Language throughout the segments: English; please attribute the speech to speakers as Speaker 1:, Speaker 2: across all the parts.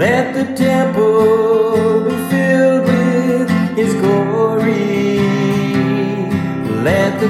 Speaker 1: Let the temple be filled with his glory. Let the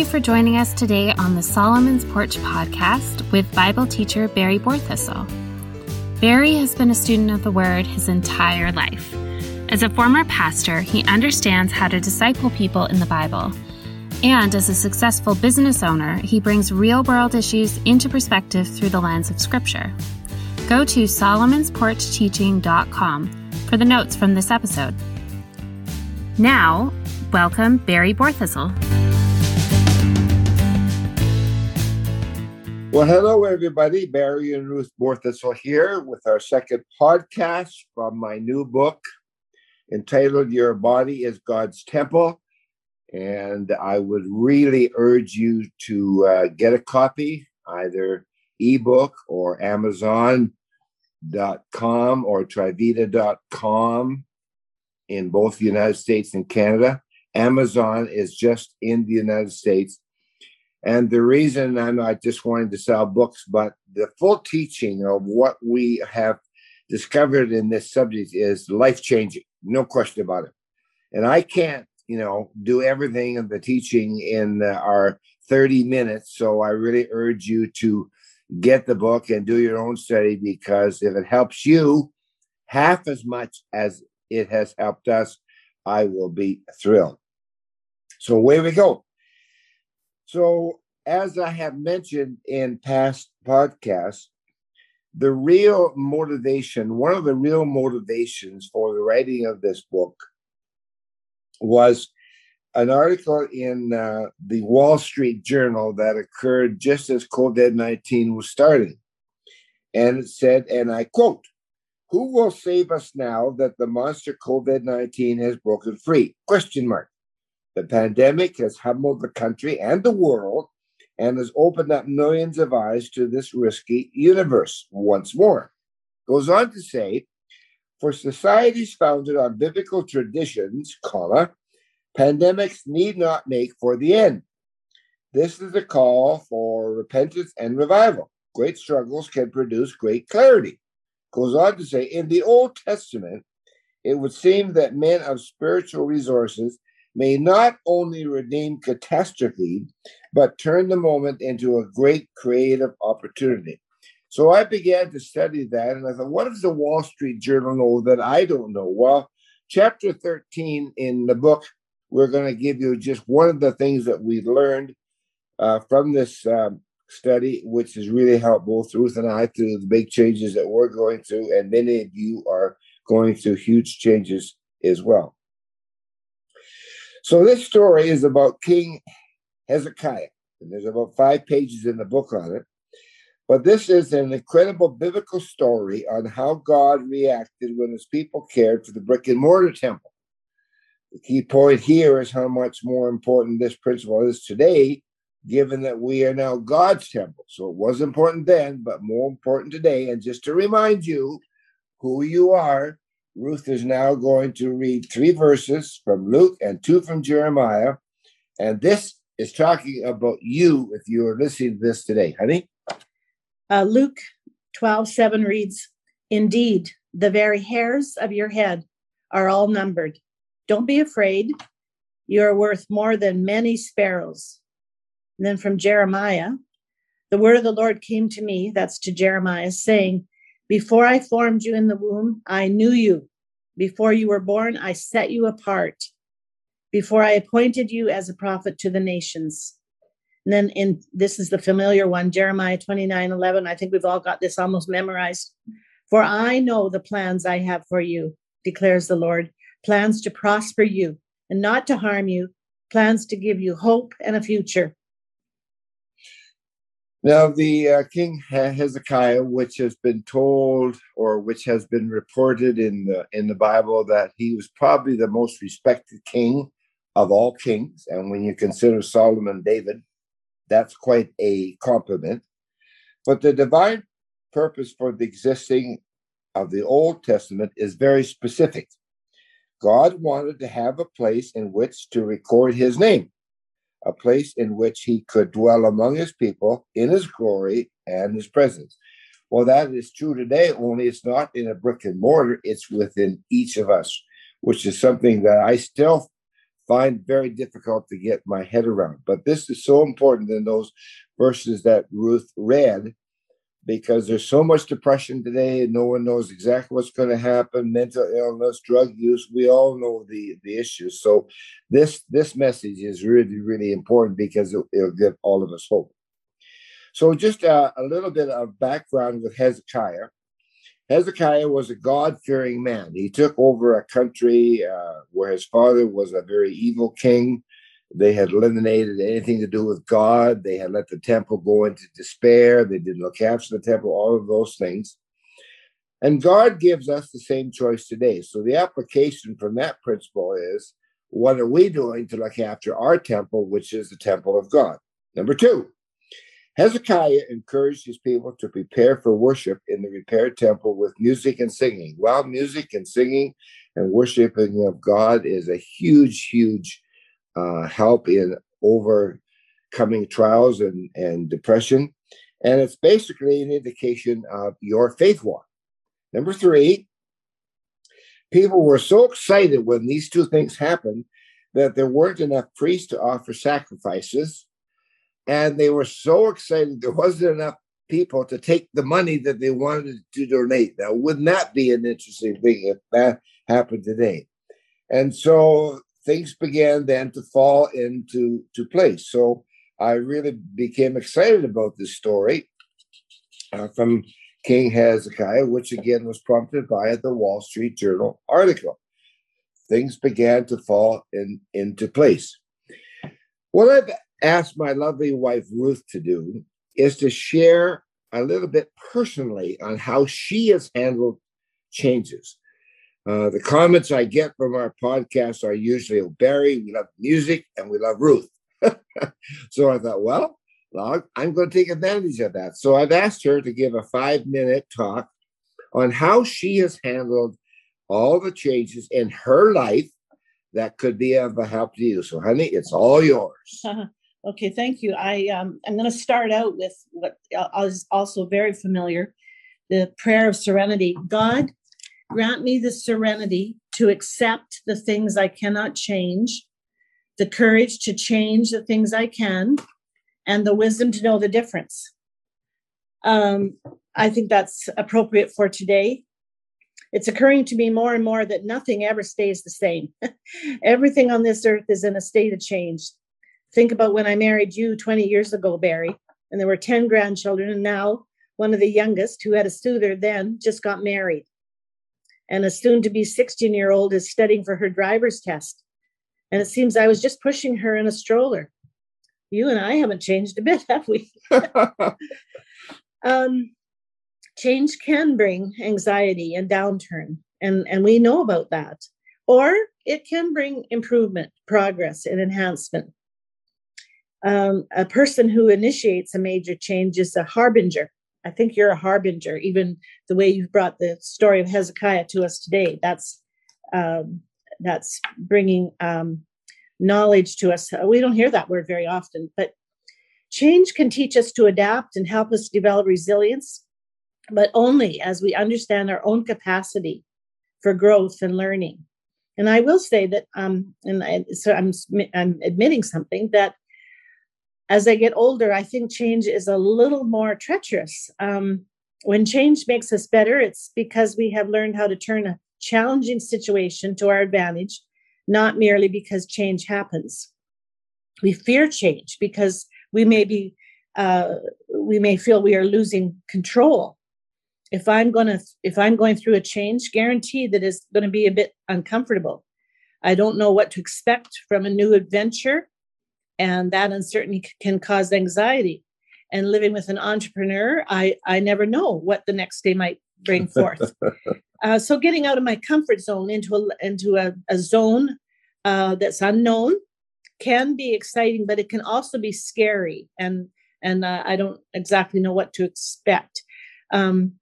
Speaker 2: you for joining us today on the Solomon's Porch podcast with Bible teacher Barry Borthistle. Barry has been a student of the Word his entire life. As a former pastor, he understands how to disciple people in the Bible. And as a successful business owner, he brings real world issues into perspective through the lens of Scripture. Go to solomonsporchteaching.com for the notes from this episode. Now, welcome Barry Borthistle.
Speaker 3: Well, hello, everybody. Barry and Ruth Borthistle here with our second podcast from my new book entitled Your Body is God's Temple. And I would really urge you to uh, get a copy, either ebook or Amazon.com or Trivita.com in both the United States and Canada. Amazon is just in the United States. And the reason I'm not just wanting to sell books, but the full teaching of what we have discovered in this subject is life changing, no question about it. And I can't, you know, do everything of the teaching in our 30 minutes. So I really urge you to get the book and do your own study because if it helps you half as much as it has helped us, I will be thrilled. So away we go. So, as I have mentioned in past podcasts, the real motivation, one of the real motivations for the writing of this book was an article in uh, the Wall Street Journal that occurred just as COVID 19 was starting. And it said, and I quote, who will save us now that the monster COVID 19 has broken free? Question mark. The pandemic has humbled the country and the world and has opened up millions of eyes to this risky universe once more. Goes on to say, for societies founded on biblical traditions, comma, pandemics need not make for the end. This is a call for repentance and revival. Great struggles can produce great clarity. Goes on to say, in the Old Testament, it would seem that men of spiritual resources may not only redeem catastrophe, but turn the moment into a great creative opportunity. So I began to study that, and I thought, what does the Wall Street Journal know that I don't know? Well, chapter 13 in the book, we're going to give you just one of the things that we learned uh, from this um, study, which has really helped both Ruth and I through the big changes that we're going through, and many of you are going through huge changes as well. So this story is about King Hezekiah, and there's about five pages in the book on it. But this is an incredible biblical story on how God reacted when his people cared for the brick and mortar temple. The key point here is how much more important this principle is today, given that we are now God's temple. So it was important then, but more important today. And just to remind you who you are, Ruth is now going to read three verses from Luke and two from Jeremiah. And this is talking about you if you are listening to this today, honey.
Speaker 4: Uh, Luke 12, 7 reads, Indeed, the very hairs of your head are all numbered. Don't be afraid. You are worth more than many sparrows. And then from Jeremiah, the word of the Lord came to me, that's to Jeremiah, saying, Before I formed you in the womb, I knew you. Before you were born, I set you apart. Before I appointed you as a prophet to the nations. And then in this is the familiar one, Jeremiah 29 11. I think we've all got this almost memorized. For I know the plans I have for you, declares the Lord plans to prosper you and not to harm you, plans to give you hope and a future.
Speaker 3: Now, the uh, King Hezekiah, which has been told or which has been reported in the in the Bible that he was probably the most respected king of all kings, and when you consider Solomon, David, that's quite a compliment. But the divine purpose for the existing of the Old Testament is very specific. God wanted to have a place in which to record his name, a place in which he could dwell among his people in his glory and his presence. Well, that is true today, only it's not in a brick and mortar, it's within each of us, which is something that I still find very difficult to get my head around. But this is so important in those verses that Ruth read because there's so much depression today and no one knows exactly what's going to happen mental illness drug use we all know the the issues so this this message is really really important because it'll, it'll give all of us hope so just uh, a little bit of background with hezekiah Hezekiah was a God fearing man. He took over a country uh, where his father was a very evil king. They had eliminated anything to do with God. They had let the temple go into despair. They didn't look after the temple, all of those things. And God gives us the same choice today. So the application from that principle is what are we doing to look after our temple, which is the temple of God? Number two, Hezekiah encouraged his people to prepare for worship in the repaired temple with music and singing. Well, music and singing and worshiping of God is a huge, huge uh, help in overcoming trials and, and depression. And it's basically an indication of your faith walk. Number three, people were so excited when these two things happened that there weren't enough priests to offer sacrifices and they were so excited there wasn't enough people to take the money that they wanted to donate. Now, wouldn't that be an interesting thing if that happened today? And so things began then to fall into to place. So I really became excited about this story uh, from King Hezekiah, which again was prompted by the Wall Street Journal article. Things began to fall in, into place. What I've asked my lovely wife Ruth to do is to share a little bit personally on how she has handled changes. Uh, the comments I get from our podcast are usually, oh, Barry, we love music and we love Ruth. so I thought, well, I'm going to take advantage of that. So I've asked her to give a five minute talk on how she has handled all the changes in her life that could be of a help to you. So, honey, it's all yours.
Speaker 4: Okay, thank you. I um, I'm going to start out with what is also very familiar, the prayer of serenity. God, grant me the serenity to accept the things I cannot change, the courage to change the things I can, and the wisdom to know the difference. Um, I think that's appropriate for today. It's occurring to me more and more that nothing ever stays the same. Everything on this earth is in a state of change think about when I married you 20 years ago, Barry, and there were 10 grandchildren, and now one of the youngest, who had a suitor then, just got married. And a soon to be 16 year old is studying for her driver's test. And it seems I was just pushing her in a stroller. You and I haven't changed a bit, have we? um, change can bring anxiety and downturn, and, and we know about that. Or it can bring improvement, progress, and enhancement um, a person who initiates a major change is a harbinger. I think you're a harbinger, even the way you've brought the story of Hezekiah to us today. That's um, that's bringing um, knowledge to us. We don't hear that word very often, but change can teach us to adapt and help us develop resilience, but only as we understand our own capacity for growth and learning. And I will say that, um, and I, so I'm, I'm admitting something that as I get older, I think change is a little more treacherous. Um, when change makes us better, it's because we have learned how to turn a challenging situation to our advantage, not merely because change happens. We fear change because we may be uh, we may feel we are losing control. If I'm to if I'm going through a change, guaranteed that is going to be a bit uncomfortable. I don't know what to expect from a new adventure, and that uncertainty can cause anxiety. And living with an entrepreneur, I I never know what the next day might bring forth. uh, so getting out of my comfort zone into a into a, a zone uh, that's unknown can be exciting, but it can also be scary, and and uh, I don't exactly know what to expect. Um,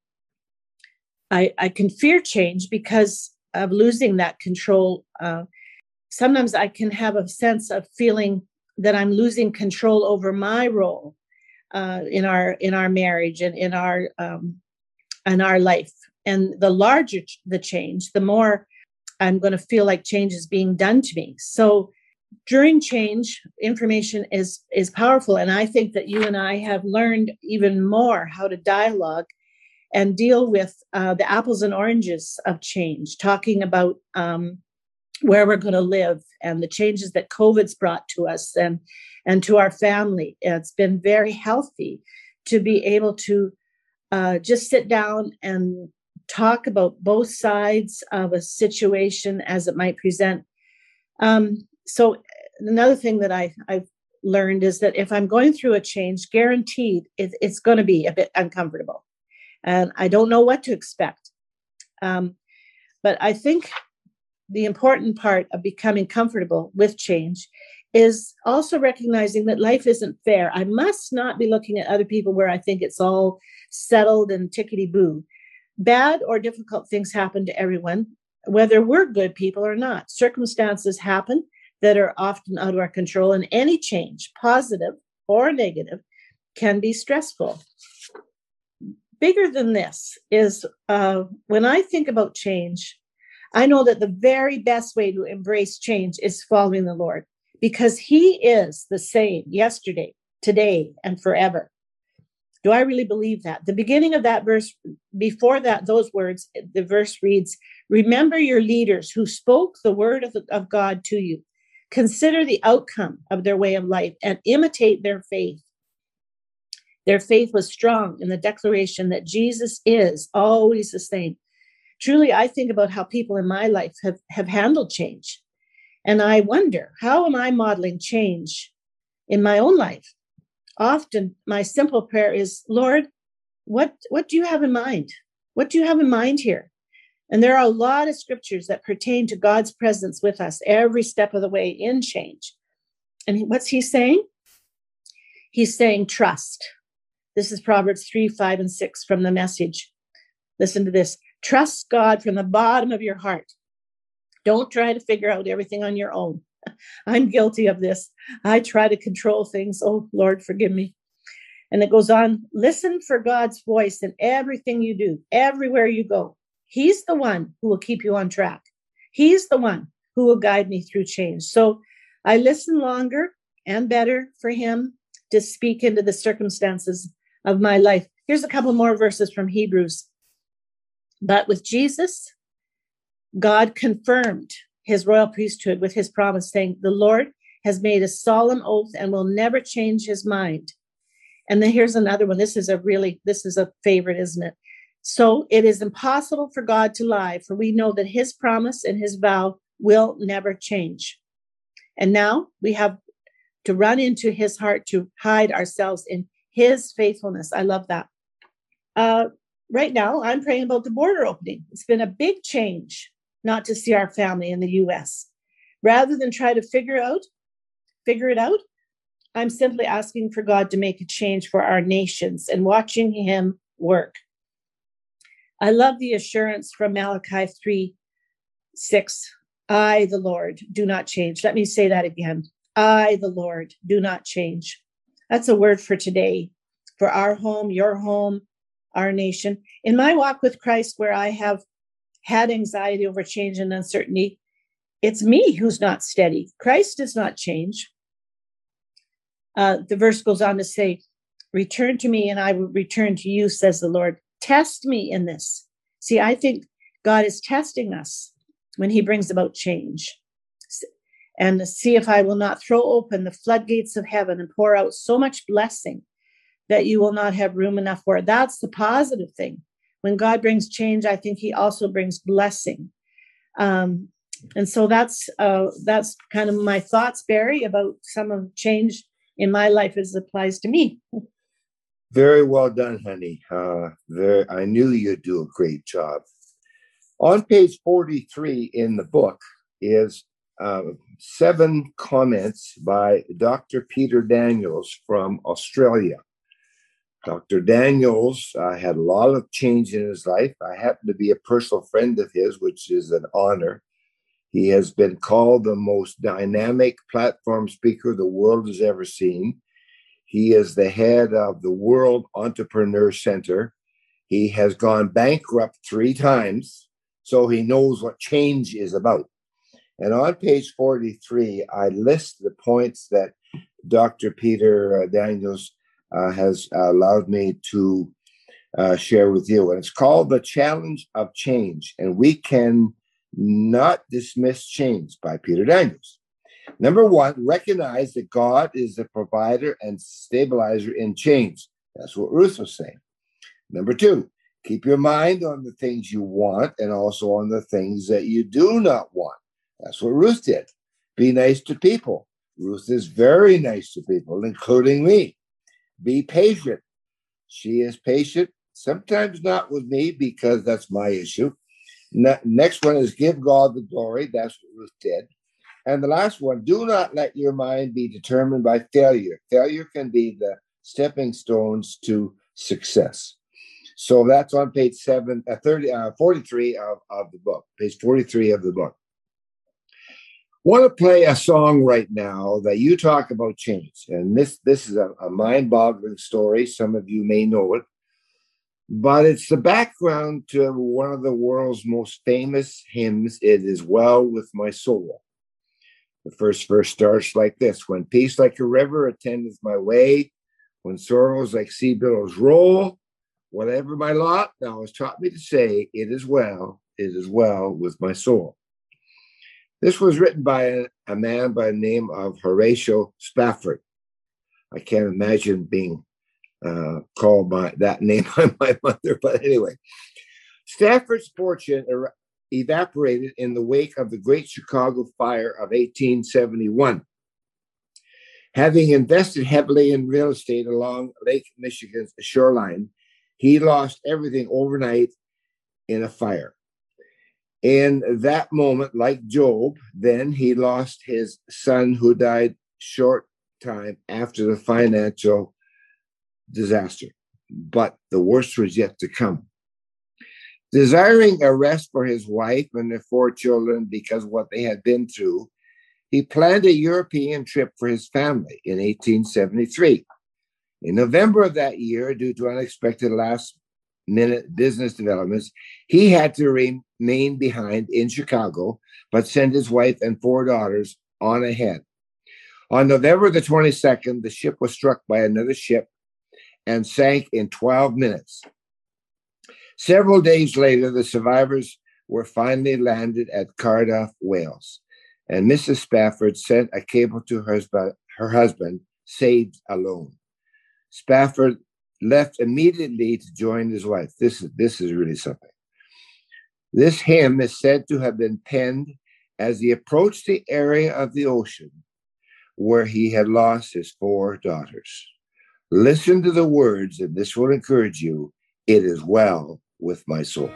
Speaker 4: I I can fear change because of losing that control. Uh, sometimes I can have a sense of feeling that I'm losing control over my role uh, in our in our marriage and in our um, in our life. And the larger the change, the more I'm going to feel like change is being done to me. So during change, information is is powerful, and I think that you and I have learned even more how to dialogue and deal with uh, the apples and oranges of change, talking about um, where we're going to live and the changes that COVID's brought to us and and to our family. It's been very healthy to be able to uh, just sit down and talk about both sides of a situation as it might present. Um, so another thing that I, I've learned is that if I'm going through a change, guaranteed it, it's going to be a bit uncomfortable, and I don't know what to expect. Um, but I think the important part of becoming comfortable with change is also recognizing that life isn't fair. I must not be looking at other people where I think it's all settled and tickety boo. Bad or difficult things happen to everyone, whether we're good people or not. Circumstances happen that are often out of our control, and any change, positive or negative, can be stressful. Bigger than this is uh, when I think about change, I know that the very best way to embrace change is following the Lord because He is the same yesterday, today, and forever. Do I really believe that? The beginning of that verse, before that, those words, the verse reads, Remember your leaders who spoke the word of, of God to you. Consider the outcome of their way of life and imitate their faith. Their faith was strong in the declaration that Jesus is always the same. Truly, I think about how people in my life have, have handled change. And I wonder, how am I modeling change in my own life? Often, my simple prayer is, Lord, what, what do you have in mind? What do you have in mind here? And there are a lot of scriptures that pertain to God's presence with us every step of the way in change. And what's he saying? He's saying trust. This is Proverbs 3, 5, and 6 from the message. Listen to this trust God from the bottom of your heart. Don't try to figure out everything on your own. I'm guilty of this. I try to control things. Oh, Lord, forgive me. And it goes on listen for God's voice in everything you do, everywhere you go. He's the one who will keep you on track. He's the one who will guide me through change. So I listen longer and better for Him to speak into the circumstances of my life. Here's a couple more verses from Hebrews. But with Jesus, God confirmed his royal priesthood with his promise, saying, The Lord has made a solemn oath and will never change his mind. And then here's another one. This is a really, this is a favorite, isn't it? So it is impossible for God to lie, for we know that his promise and his vow will never change. And now we have to run into his heart to hide ourselves in his faithfulness. I love that. Uh, right now, I'm praying about the border opening. It's been a big change not to see our family in the US. Rather than try to figure out, figure it out, I'm simply asking for God to make a change for our nations and watching him work. I love the assurance from Malachi 3 6. I, the Lord, do not change. Let me say that again. I, the Lord, do not change. That's a word for today, for our home, your home, our nation. In my walk with Christ, where I have had anxiety over change and uncertainty, it's me who's not steady. Christ does not change. Uh, the verse goes on to say, Return to me, and I will return to you, says the Lord. Test me in this. See, I think God is testing us when he brings about change. And see if I will not throw open the floodgates of heaven and pour out so much blessing that you will not have room enough for it. That's the positive thing. When God brings change, I think he also brings blessing. Um, and so that's uh, that's kind of my thoughts, Barry, about some of change in my life as it applies to me.
Speaker 3: Very well done, honey. Uh, there, I knew you'd do a great job. On page 43 in the book is uh, seven comments by Dr. Peter Daniels from Australia. Dr. Daniels uh, had a lot of change in his life. I happen to be a personal friend of his, which is an honor. He has been called the most dynamic platform speaker the world has ever seen. He is the head of the World Entrepreneur Center. He has gone bankrupt three times, so he knows what change is about. And on page 43, I list the points that Dr. Peter uh, Daniels uh, has allowed me to uh, share with you. And it's called The Challenge of Change. And we can not dismiss change by Peter Daniels. Number one, recognize that God is the provider and stabilizer in change. That's what Ruth was saying. Number two, keep your mind on the things you want and also on the things that you do not want. That's what Ruth did. Be nice to people. Ruth is very nice to people, including me. Be patient. She is patient, sometimes not with me because that's my issue. Next one is give God the glory. That's what Ruth did. And the last one, do not let your mind be determined by failure. Failure can be the stepping stones to success. So that's on page seven, uh, 30, uh, 43 of, of the book, page 43 of the book. Want to play a song right now that you talk about change. And this, this is a, a mind boggling story. Some of you may know it but it's the background to one of the world's most famous hymns, It Is Well With My Soul. The first verse starts like this When peace like a river attendeth my way, when sorrows like sea billows roll, whatever my lot, thou hast taught me to say, It is well, it is well with my soul. This was written by a, a man by the name of Horatio Spafford. I can't imagine being uh, called by that name by my mother. But anyway, Spafford's fortune er- evaporated in the wake of the Great Chicago Fire of 1871. Having invested heavily in real estate along Lake Michigan's shoreline, he lost everything overnight in a fire. In that moment, like Job, then he lost his son who died short time after the financial disaster, but the worst was yet to come. Desiring a rest for his wife and their four children because what they had been through, he planned a European trip for his family in 1873. In November of that year, due to unexpected last minute business developments, he had to remain behind in Chicago, but send his wife and four daughters on ahead. On November the 22nd, the ship was struck by another ship and sank in 12 minutes. Several days later, the survivors were finally landed at Cardiff, Wales, and Mrs. Spafford sent a cable to her, her husband, saved alone. Spafford left immediately to join his wife. This is this is really something. This hymn is said to have been penned as he approached the area of the ocean where he had lost his four daughters. Listen to the words, and this will encourage you. It is well with my soul.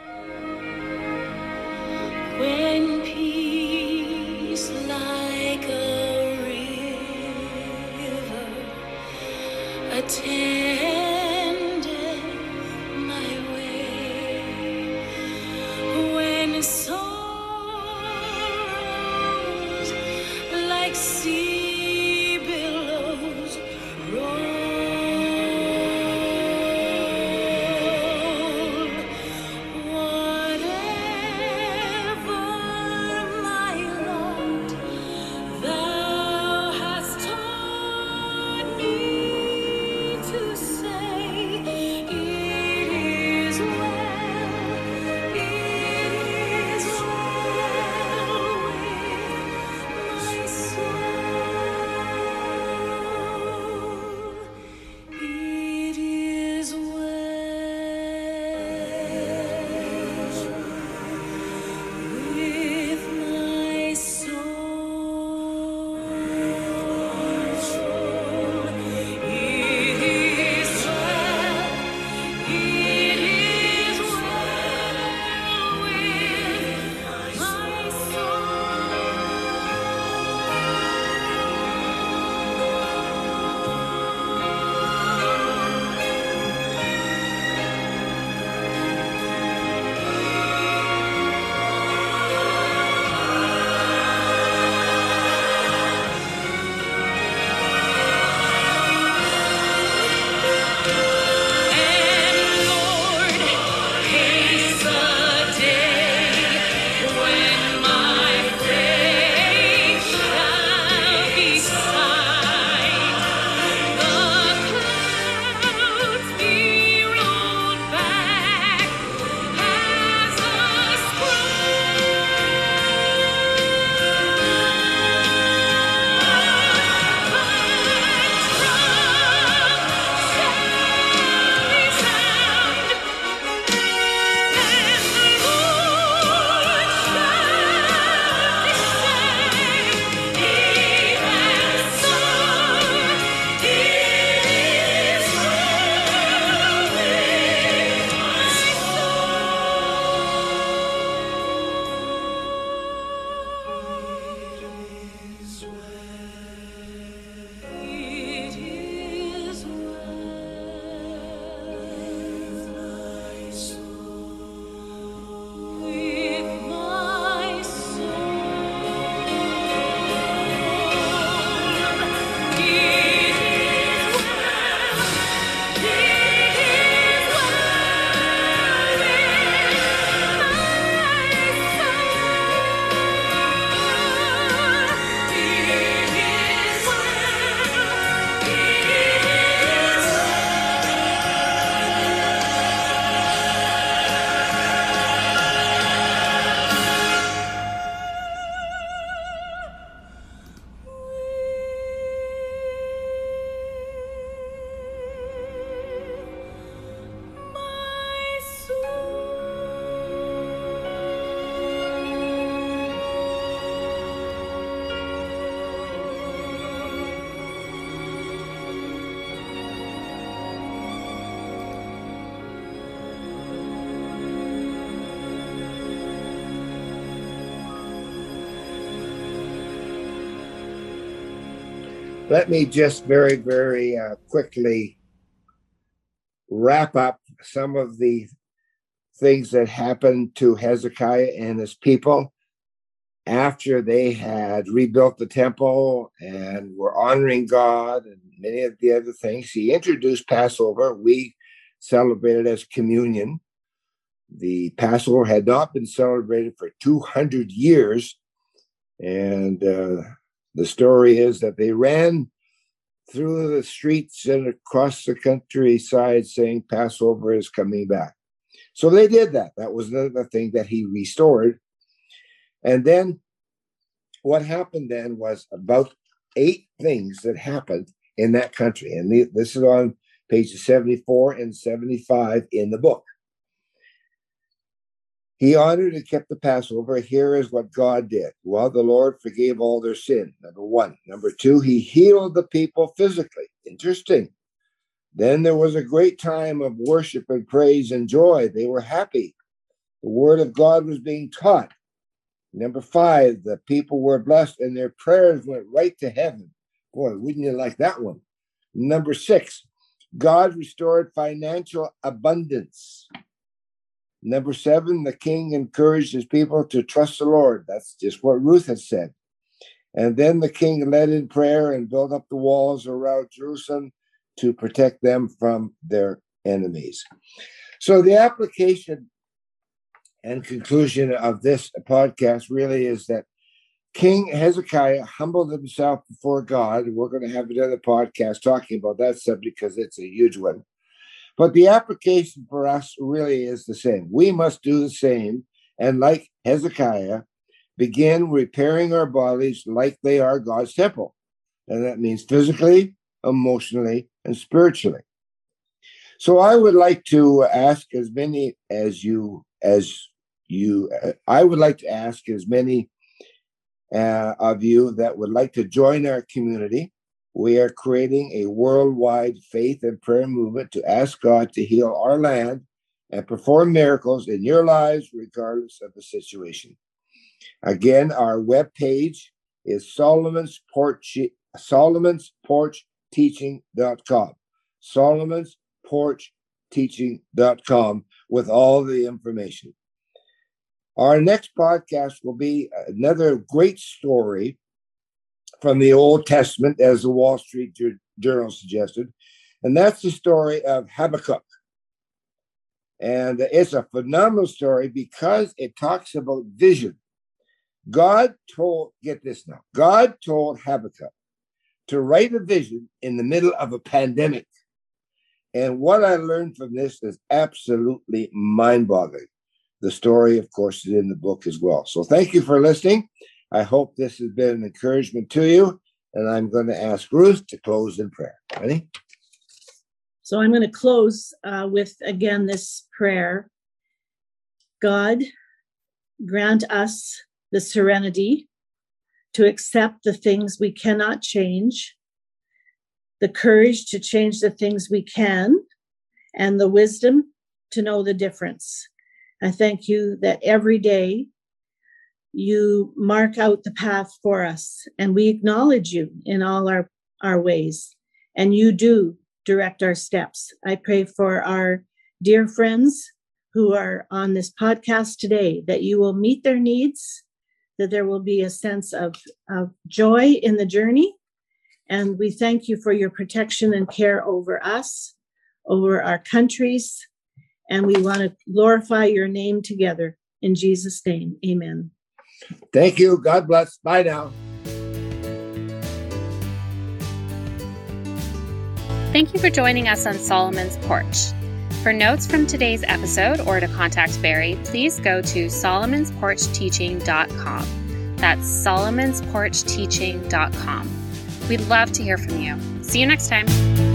Speaker 3: Let me just very, very uh, quickly wrap up some of the things that happened to Hezekiah and his people after they had rebuilt the temple and were honoring God and many of the other things. He introduced Passover. We celebrated as communion. The Passover had not been celebrated for 200 years. And uh, the story is that they ran through the streets and across the countryside saying Passover is coming back. So they did that. That was the thing that he restored. And then what happened then was about eight things that happened in that country. And this is on pages 74 and 75 in the book. He honored and kept the Passover. Here is what God did. Well, the Lord forgave all their sin. Number one. Number two, he healed the people physically. Interesting. Then there was a great time of worship and praise and joy. They were happy. The word of God was being taught. Number five, the people were blessed and their prayers went right to heaven. Boy, wouldn't you like that one? Number six, God restored financial abundance. Number seven, the king encouraged his people to trust the Lord. That's just what Ruth had said. And then the king led in prayer and built up the walls around Jerusalem to protect them from their enemies. So the application and conclusion of this podcast really is that King Hezekiah humbled himself before God. We're going to have another podcast talking about that subject because it's a huge one. But the application for us really is the same. We must do the same. And like Hezekiah, begin repairing our bodies like they are God's temple. And that means physically, emotionally, and spiritually. So I would like to ask as many as you as you I would like to ask as many uh, of you that would like to join our community. We are creating a worldwide faith and prayer movement to ask God to heal our land and perform miracles in your lives, regardless of the situation. Again, our webpage is Solomon's Porch, Solomon's Porch Teaching.com. Solomon's Porch Teaching.com with all the information. Our next podcast will be another great story from the Old Testament, as the Wall Street Journal suggested, and that's the story of Habakkuk. And it's a phenomenal story because it talks about vision. God told, get this now, God told Habakkuk to write a vision in the middle of a pandemic. And what I learned from this is absolutely mind boggling. The story, of course, is in the book as well. So thank you for listening. I hope this has been an encouragement to you. And I'm going to ask Ruth to close in prayer. Ready?
Speaker 4: So I'm going to close uh, with again this prayer God, grant us the serenity to accept the things we cannot change, the courage to change the things we can, and the wisdom to know the difference. I thank you that every day you mark out the path for us and we acknowledge you in all our, our ways. And you do direct our steps. I pray for our dear friends who are on this podcast today that you will meet their needs, that there will be a sense of, of joy in the journey. And we thank you for your protection and care over us, over our countries, and we want to glorify your name together. In Jesus' name, amen.
Speaker 3: Thank you. God bless. Bye now.
Speaker 2: Thank you for joining us on Solomon's Porch. For notes from today's episode or to contact Barry, please go to solomonsporchteaching.com. That's solomonsporchteaching.com. We'd love to hear from you. See you next time.